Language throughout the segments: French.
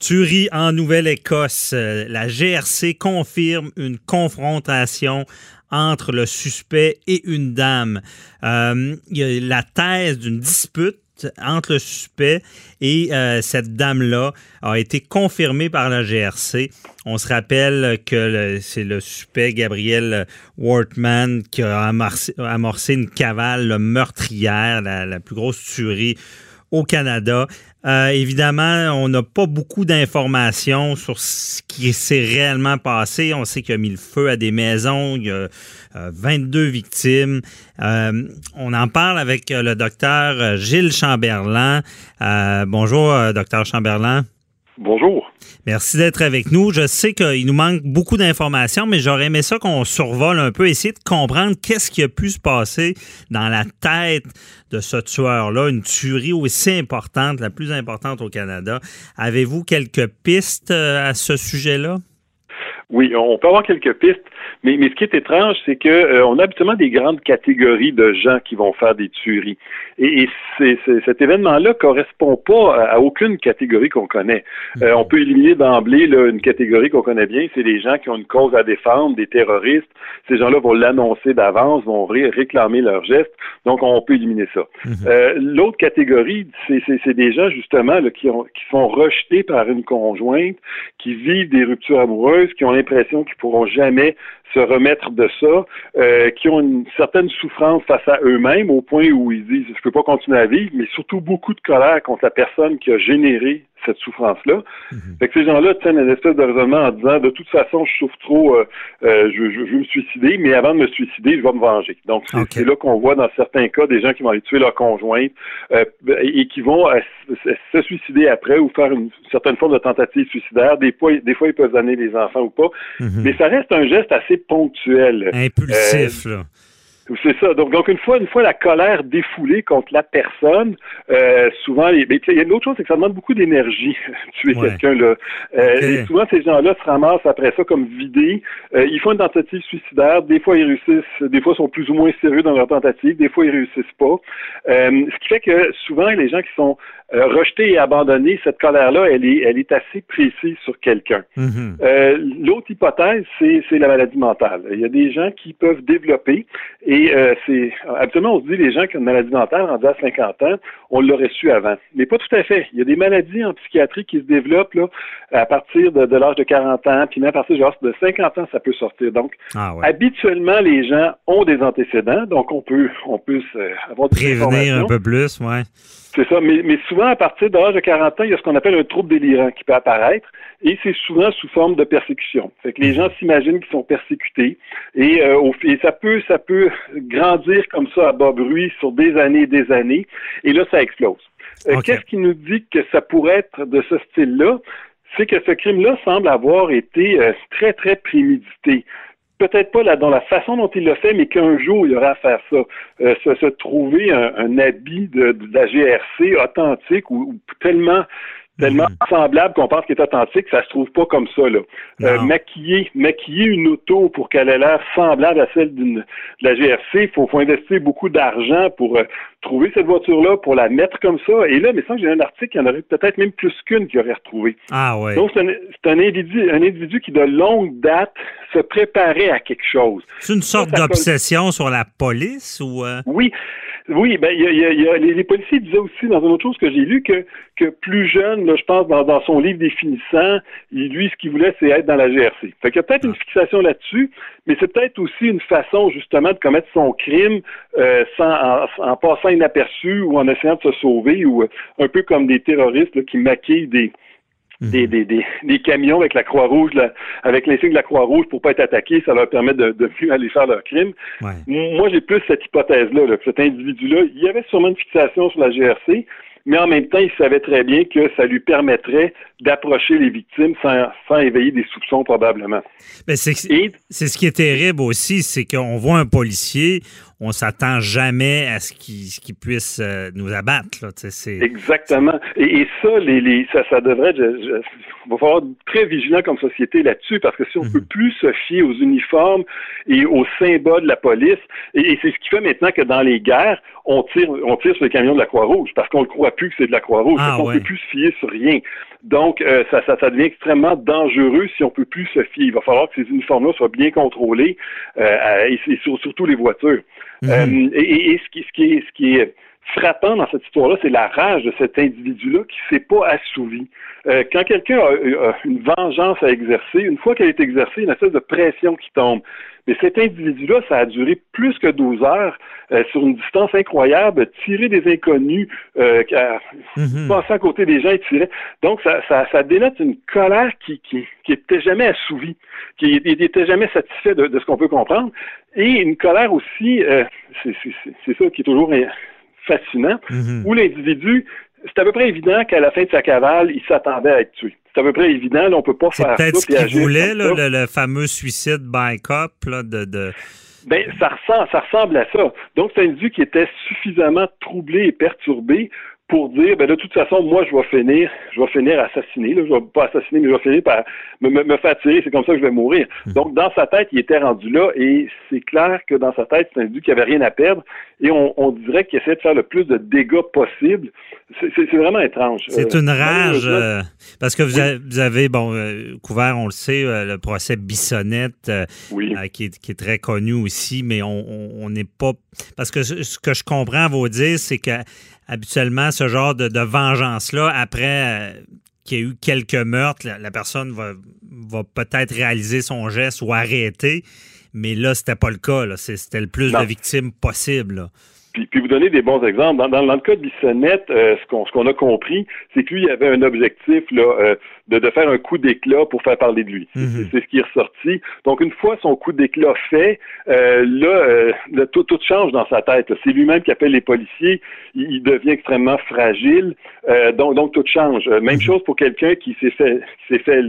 Tuerie en Nouvelle-Écosse. La GRC confirme une confrontation entre le suspect et une dame. Euh, la thèse d'une dispute entre le suspect et euh, cette dame-là a été confirmée par la GRC. On se rappelle que c'est le suspect Gabriel Wortman qui a amorcé, une cavale meurtrière, la, la plus grosse tuerie au Canada. Euh, évidemment, on n'a pas beaucoup d'informations sur ce qui s'est réellement passé. On sait qu'il a mis le feu à des maisons, il y a 22 euh, victimes. Euh, on en parle avec le docteur Gilles Chamberlain. bonjour, docteur Chamberlain. Bonjour. Merci d'être avec nous. Je sais qu'il nous manque beaucoup d'informations, mais j'aurais aimé ça qu'on survole un peu, essayer de comprendre qu'est-ce qui a pu se passer dans la tête de ce tueur-là, une tuerie aussi importante, la plus importante au Canada. Avez-vous quelques pistes euh, à ce sujet-là? Oui, on peut avoir quelques pistes. Mais, mais ce qui est étrange, c'est que euh, on a habituellement des grandes catégories de gens qui vont faire des tueries. Et, et cet événement-là correspond pas à, aucune catégorie qu'on connaît. Euh, on peut éliminer d'emblée une catégorie qu'on connaît bien, c'est les gens qui ont une cause à défendre, des terroristes. Ces gens-là vont l'annoncer d'avance, vont réclamer leur geste. Donc, on peut éliminer ça. Mhm. Euh, L'autre catégorie, c'est des gens justement là, qui, ont, qui sont rejetés par une conjointe, qui vivent des ruptures amoureuses, qui ont l'impression qu'ils pourront jamais se remettre de ça, euh, qui ont une certaine souffrance face à eux-mêmes au point où ils disent je peux pas continuer à vivre, mais surtout beaucoup de colère contre la personne qui a généré cette souffrance-là. Mhm. Fait que ces gens-là tiennent une espèce de raisonnement en disant de toute façon, je souffre trop, euh, euh, je, je, veux me suicider, mais avant de me suicider, je vais me venger. Donc c'est là qu'on voit dans certains cas des gens qui vont aller tuer leur conjointe et qui vont se suicider après ou faire une certaine forme de tentative suicidaire. Des fois, des fois ils peuvent donner les enfants ou pas, mhm. mais ça reste un geste assez ponctuel. Impulsif, euh, là. C'est ça. Donc, donc, une fois, une fois la colère défoulée contre la personne, euh, souvent, il y a une autre chose, c'est que ça demande beaucoup d'énergie tuer quelqu'un là. Euh, et souvent, ces gens-là se ramassent après ça comme vidés. Euh, ils font une tentative suicidaire. Des fois, ils réussissent. Des fois, ils sont plus ou moins sérieux dans leur tentative. Des fois, ils réussissent pas. Euh, ce qui fait que souvent, les gens qui sont euh, rejeter et abandonner, cette colère-là, elle est, elle est assez précise sur quelqu'un. Euh, L'autre hypothèse, c'est la maladie mentale. Il y a des gens qui peuvent développer, et euh, c'est habituellement on se dit les gens qui ont une maladie mentale rendue à 50 ans, on l'aurait su avant. Mais pas tout à fait. Il y a des maladies en psychiatrie qui se développent là, à partir de, l'âge de 40 ans, puis même à partir de 50 ans, ça peut sortir. Donc, ah habituellement, les gens ont des antécédents, donc on peut, on peut avoir des Prévenir un peu plus, ouais. C'est ça, mais, mais souvent, à partir de l'âge de 40 ans, il y a ce qu'on appelle un trouble délirant qui peut apparaître, et c'est souvent sous forme de persécution. Fait que les gens s'imaginent qu'ils sont persécutés, et, euh, et ça peut ça peut grandir comme ça à bas bruit sur des années et des années, et là, ça explose. Euh, qu'est-ce qui nous dit que ça pourrait être de ce style-là? C'est que ce crime-là semble avoir été euh, très, très prémédité peut-être pas là, dans la façon dont il l'a fait, mais qu'un jour, il y aura à faire ça. Euh, se, trouver un, habit de, la GRC authentique ou tellement tellement mhm. semblable qu'on pense qu'il est authentique, ça se trouve pas comme ça. Là. Euh, maquiller, maquiller une auto pour qu'elle ait l'air semblable à celle d'une de la GRC, il faut, faut, investir beaucoup d'argent pour euh, trouver cette voiture-là, pour la mettre comme ça. Et là, mais que j'ai un article, il y en aurait peut-être même plus qu'une qui aurait retrouvé. Ah ouais. Donc c'est un, un, individu, un individu qui de longue date se préparait à quelque chose. C'est une sorte d'obsession sur la police ou euh? Oui. Oui, ben, y a, y a, les, policiers disaient aussi dans une autre chose que j'ai lu que, que plus jeune, là, je pense, dans, dans son livre définissant, lui, ce qu'il voulait, c'est être dans la GRC. Fait qu'il y a peut-être une fixation là-dessus, mais c'est peut-être aussi une façon, justement, de commettre son crime euh, sans, en, passant inaperçu ou en essayant de se sauver, ou euh, un peu comme des terroristes qui maquillent des, Mhm. des, des, des, des, camions avec la Croix-Rouge, avec l'insigne de la Croix-Rouge pour pas être attaqué, ça leur permet de, de mieux aller faire leur crime. Moi, j'ai plus cette hypothèse-là, là, cet individu-là, il y avait sûrement une fixation sur la GRC, mais en même temps, il savait très bien que ça lui permettrait d'approcher les victimes sans, sans, éveiller des soupçons probablement. c'est ce qui est terrible aussi, c'est qu'on voit un policier, on s'attend jamais à ce qu'ils puissent euh, nous abattre. Exactement. Et, ça, les, ça, ça devrait va falloir être très vigilant comme société là-dessus, parce que si on ne mhm. peut plus se fier aux uniformes et aux symboles de la police, et, c'est ce qui fait maintenant que dans les guerres, on tire, on tire sur les camions de la Croix-Rouge, parce qu'on ne croit plus que c'est de la Croix-Rouge. Ah, on ne peut plus se fier sur rien. Donc, euh, ça, ça, ça, devient extrêmement dangereux si on peut plus se fier. Il va falloir que ces uniformes-là soient bien contrôlés, euh, et, surtout les voitures. Mhm. Euh, et, ce, qui, ce, qui est, ce qui est frappant dans cette histoire-là, c'est la rage de cet individu-là qui ne s'est pas assouvi. Euh, quand quelqu'un a, une vengeance à exercer, une fois qu'elle est exercée, une espèce de pression qui tombe. Mais cet individu-là, ça a duré plus que 12 heures euh, sur une distance incroyable, tirer des inconnus, euh, mm passer à côté des gens et tirer. Donc, ça, ça, ça dénote une colère qui qui, qui était jamais assouvie, qui n'était jamais satisfait de, ce qu'on peut comprendre, et une colère aussi, euh, c'est ça qui est toujours fascinant, mhm. où l'individu, c'est à peu près évident qu'à la fin de sa cavale, il s'attendait à être tué. C'est à peu près évident, on on peut pas faire ça. C'est peut-être ce qu'il voulait, le, fameux suicide by cop, là, de... de... Ben, ça ressemble, ça ressemble à ça. Donc, c'est un individu qui était suffisamment troublé et perturbé pour dire, ben de toute façon, moi, je vais finir, je vais finir assassiné. Là. Je vais pas assassiner, mais je vais finir par me, me, faire tirer. C'est comme ça que je vais mourir. Hmm. Donc, dans sa tête, il était rendu là, et c'est clair que dans sa tête, c'est un individu qui avait rien à perdre, et on, on dirait qu'il essaie de faire le plus de dégâts possible. C'est vraiment étrange. C'est une euh, rage, euh, parce que vous, avez, bon, euh, couvert, on le sait, le procès Bissonnette, qui, est, qui, est, très connu aussi, mais on n'est pas... Parce que ce que je comprends à vous dire, c'est que habituellement, ce genre de, vengeance-là, après euh, qu'il y ait eu quelques meurtres, la, personne va, va peut-être réaliser son geste ou arrêter. Mais là, c'était pas le cas. C'était le plus de victimes possible. Puis, puis, vous donnez des bons exemples. Dans, dans, le cas de Bissonnette, euh, ce qu'on ce qu'on a compris, c'est que lui il avait un objectif là, euh, de, de, faire un coup d'éclat pour faire parler de lui. Mhm. C'est ce qui est ressorti. Donc, une fois son coup d'éclat fait, euh, là, là tout, tout, change dans sa tête. C'est lui-même qui appelle les policiers. Il, devient extrêmement fragile. donc, donc, tout change. Même mhm. chose pour quelqu'un qui s'est fait, qui s'est fait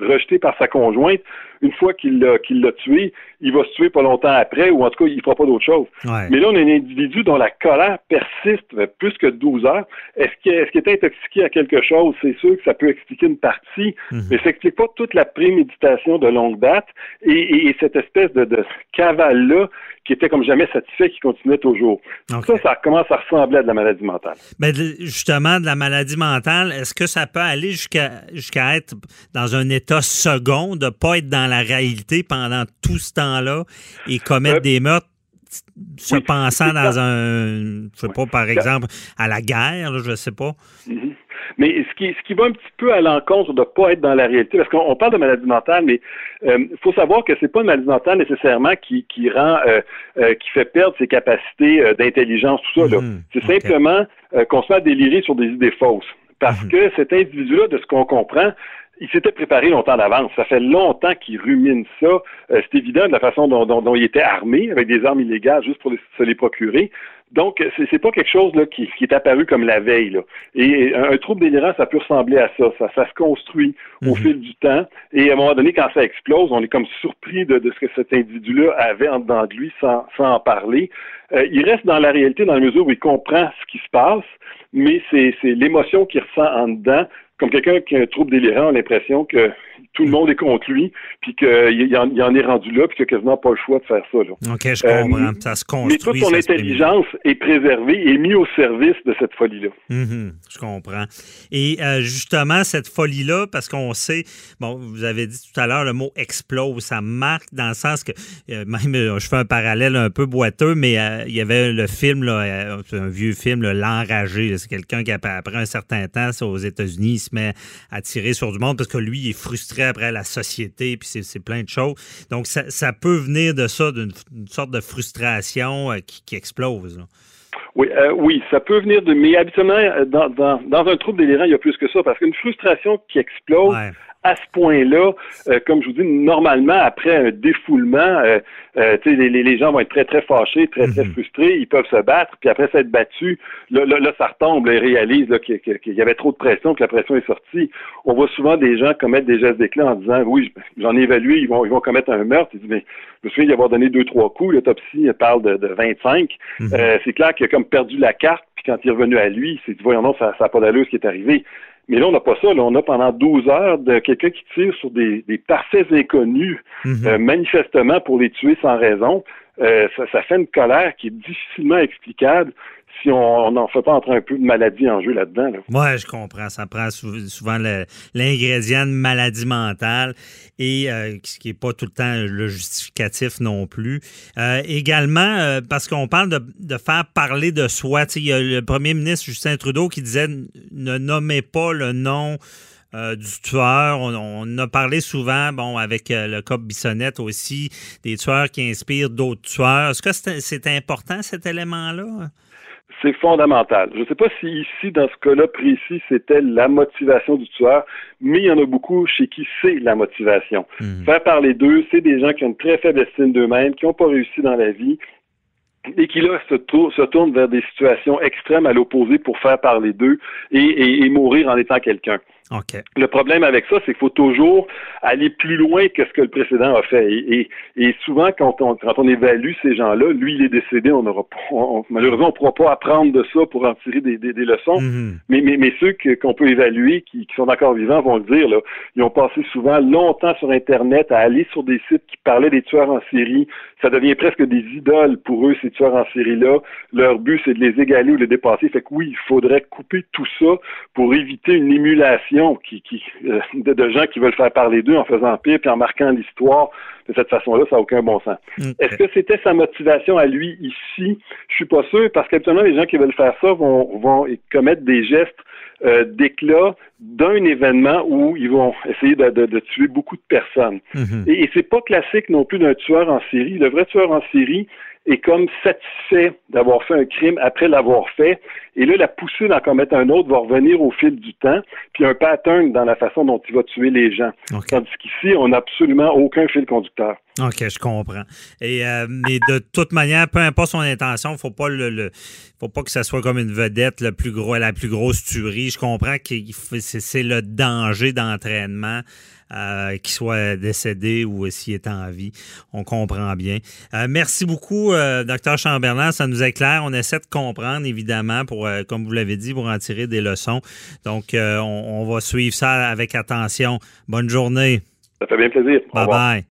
rejeter par sa conjointe une fois qu'il l'a tué, il va se tuer pas longtemps après, ou en tout cas, il fera pas d'autre chose. Mais là, on a un individu dont la colère persiste plus que 12 heures. Est-ce qu'il est, est, intoxiqué à quelque chose? C'est sûr que ça peut expliquer une partie, mhm. mais ça n'explique pas toute la préméditation de longue date et, cette espèce de, de cavale-là qui était comme jamais satisfait, qui continuait toujours. Ça, ça commence à ressembler à de la maladie mentale. Mais justement, de la maladie mentale, est-ce que ça peut aller jusqu'à jusqu'à être dans un état second, de pas être dans la réalité pendant tout ce temps-là et commettre euh, des meurtres se pensant dans un, je sais pas, par exemple, à la guerre, je sais pas. Mm-hmm. Mais ce qui, ce qui va un petit peu à l'encontre de ne pas être dans la réalité, parce qu'on parle de maladie mentale, mais il euh, faut savoir que c'est pas une maladie mentale nécessairement qui, qui rend, euh, euh, qui fait perdre ses capacités d'intelligence, tout ça. Mhm. c'est simplement qu'on se met à délirer sur des idées fausses. Parce mhm. que cet individu-là, de ce qu'on comprend, il s'était préparé longtemps d'avance. Ça fait longtemps qu'il rumine ça. Euh, c'est évident de la façon dont, il était armé, avec des armes illégales, juste pour se les procurer. Donc, c'est pas quelque chose là, qui, est apparu comme la veille. Là. Et un, trouble délirant, ça peut ressembler à ça. Ça, ça se construit au mhm. fil du temps. Et à un moment donné, quand ça explose, on est comme surpris de, ce que cet individu-là avait en dedans de lui sans, sans en parler. Euh, il reste dans la réalité dans la mesure où il comprend ce qui se passe, mais c'est l'émotion qu'il ressent en dedans comme quelqu'un qui a un trouble délirant a l'impression que tout le monde est contre lui, puis qu'il en, en, est rendu là, puis qu'il n'a quasiment pas le choix de faire ça. Là. OK, je comprends. Euh, ça se construit. Mais toute son intelligence est préservée et mise au service de cette folie-là. Mm-hmm, je comprends. Et euh, justement, cette folie-là, parce qu'on sait, bon, vous avez dit tout à l'heure le mot explose, ça marque dans le sens que, euh, même, je fais un parallèle un peu boiteux, mais il y avait le film, là, un vieux film, L'Enragé. C'est quelqu'un qui, après un certain temps, aux États-Unis, mais à tirer sur du monde parce que lui, il est frustré après la société, puis c'est plein de choses. Donc, ça, peut venir de ça, d'une sorte de frustration euh, qui, explose. Oui, euh, oui, ça peut venir de. Mais habituellement, euh, dans, un trouble délirant, il y a plus que ça, parce qu'une frustration qui explose à ce point-là, euh, comme je vous dis, normalement, après un défoulement, euh, euh les, les, gens vont être très, très fâchés, très, très mhm. frustrés, ils peuvent se battre, puis après s'être battus, là, là, ça retombe, là, ils réalisent qu'il y avait trop de pression, que la pression est sortie. On voit souvent des gens commettre des gestes d'éclat en disant, oui, j'en ai évalué, ils vont, ils vont commettre un meurtre. Ils disent, mais je me souviens d'y avoir donné deux, trois coups, l'autopsie parle de, de 25. Mhm. euh, c'est clair qu'il a comme perdu la carte, puis quand il est revenu à lui, il s'est dit, voyons non, ça n'a pas d'allure ce qui est arrivé. Mais là, on n'a pas ça. Là, on a pendant 12 heures de quelqu'un qui tire sur des, des parfaits inconnus, mhm. euh, manifestement pour les tuer sans raison. Euh, ça, ça, fait une colère qui est difficilement explicable si on n'en fait pas entrer un peu de maladie en jeu là-dedans. Là. Oui, je comprends. Ça prend souvent l'ingrédient de maladie mentale et euh, ce qui n'est pas tout le temps le justificatif non plus. Euh, également, euh, parce qu'on parle de, de, faire parler de soi. Il y a le premier ministre Justin Trudeau qui disait ne nommez pas le nom du tueur. On, a parlé souvent, bon, avec le COP Bissonnette aussi, des tueurs qui inspirent d'autres tueurs. Est-ce que c'est important cet élément-là? c'est fondamental. Je ne sais pas si ici, dans ce cas-là précis, c'était la motivation du tueur, mais il y en a beaucoup chez qui c'est la motivation. Hmm. Faire parler d'eux, c'est des gens qui ont une très faible estime d'eux-mêmes, qui n'ont pas réussi dans la vie et qui là se, tournent vers des situations extrêmes à l'opposé pour faire parler d'eux et mourir en étant quelqu'un. Le problème avec ça, c'est qu'il faut toujours aller plus loin que ce que le précédent a fait. Et, et, souvent, quand on, quand on évalue ces gens-là, lui, il est décédé, on aura malheureusement, on ne pourra pas apprendre de ça pour en tirer des, des, leçons. Mm-hmm. mais, mais, mais ceux qu'on peut évaluer, qui, qui, sont encore vivants, vont le dire. Là, ils ont passé souvent longtemps sur Internet à aller sur des sites qui parlaient des tueurs en série. Ça devient presque des idoles pour eux, ces tueurs en série-là. Leur but, c'est de les égaler ou de les dépasser. Fait que oui, il faudrait couper tout ça pour éviter une émulation qui, euh, de, gens qui veulent faire parler d'eux en faisant pire puis en marquant l'histoire de cette façon-là, ça n'a aucun bon sens. Est-ce que c'était sa motivation à lui ici? Je suis pas sûr, parce qu'habituellement, les gens qui veulent faire ça vont, vont commettre des gestes euh, d'éclat d'un événement où ils vont essayer de, tuer beaucoup de personnes. Mm-hmm. Et, et c'est pas classique non plus d'un tueur en série. Le vrai tueur en série, est comme satisfait d'avoir fait un crime après l'avoir fait. Et là, la poussée d'en commettre un autre va revenir au fil du temps, puis un pattern dans la façon dont il va tuer les gens. Tandis qu'ici, on n'a absolument aucun fil conducteur. OK, je comprends. Et euh, mais de toute manière, peu importe son intention, faut pas le, faut pas que ça soit comme une vedette le plus gros, la plus grosse tuerie. Je comprends que c'est le danger d'entraînement. Euh, qu'il soit décédé ou s'il est en vie. On comprend bien. Euh, merci beaucoup, euh, docteur Chamberlain. Ça nous éclaire. On essaie de comprendre, évidemment, pour, euh, comme vous l'avez dit, pour en tirer des leçons. Donc, on, on, va suivre ça avec attention. Bonne journée. Ça fait bien plaisir. Bye bye.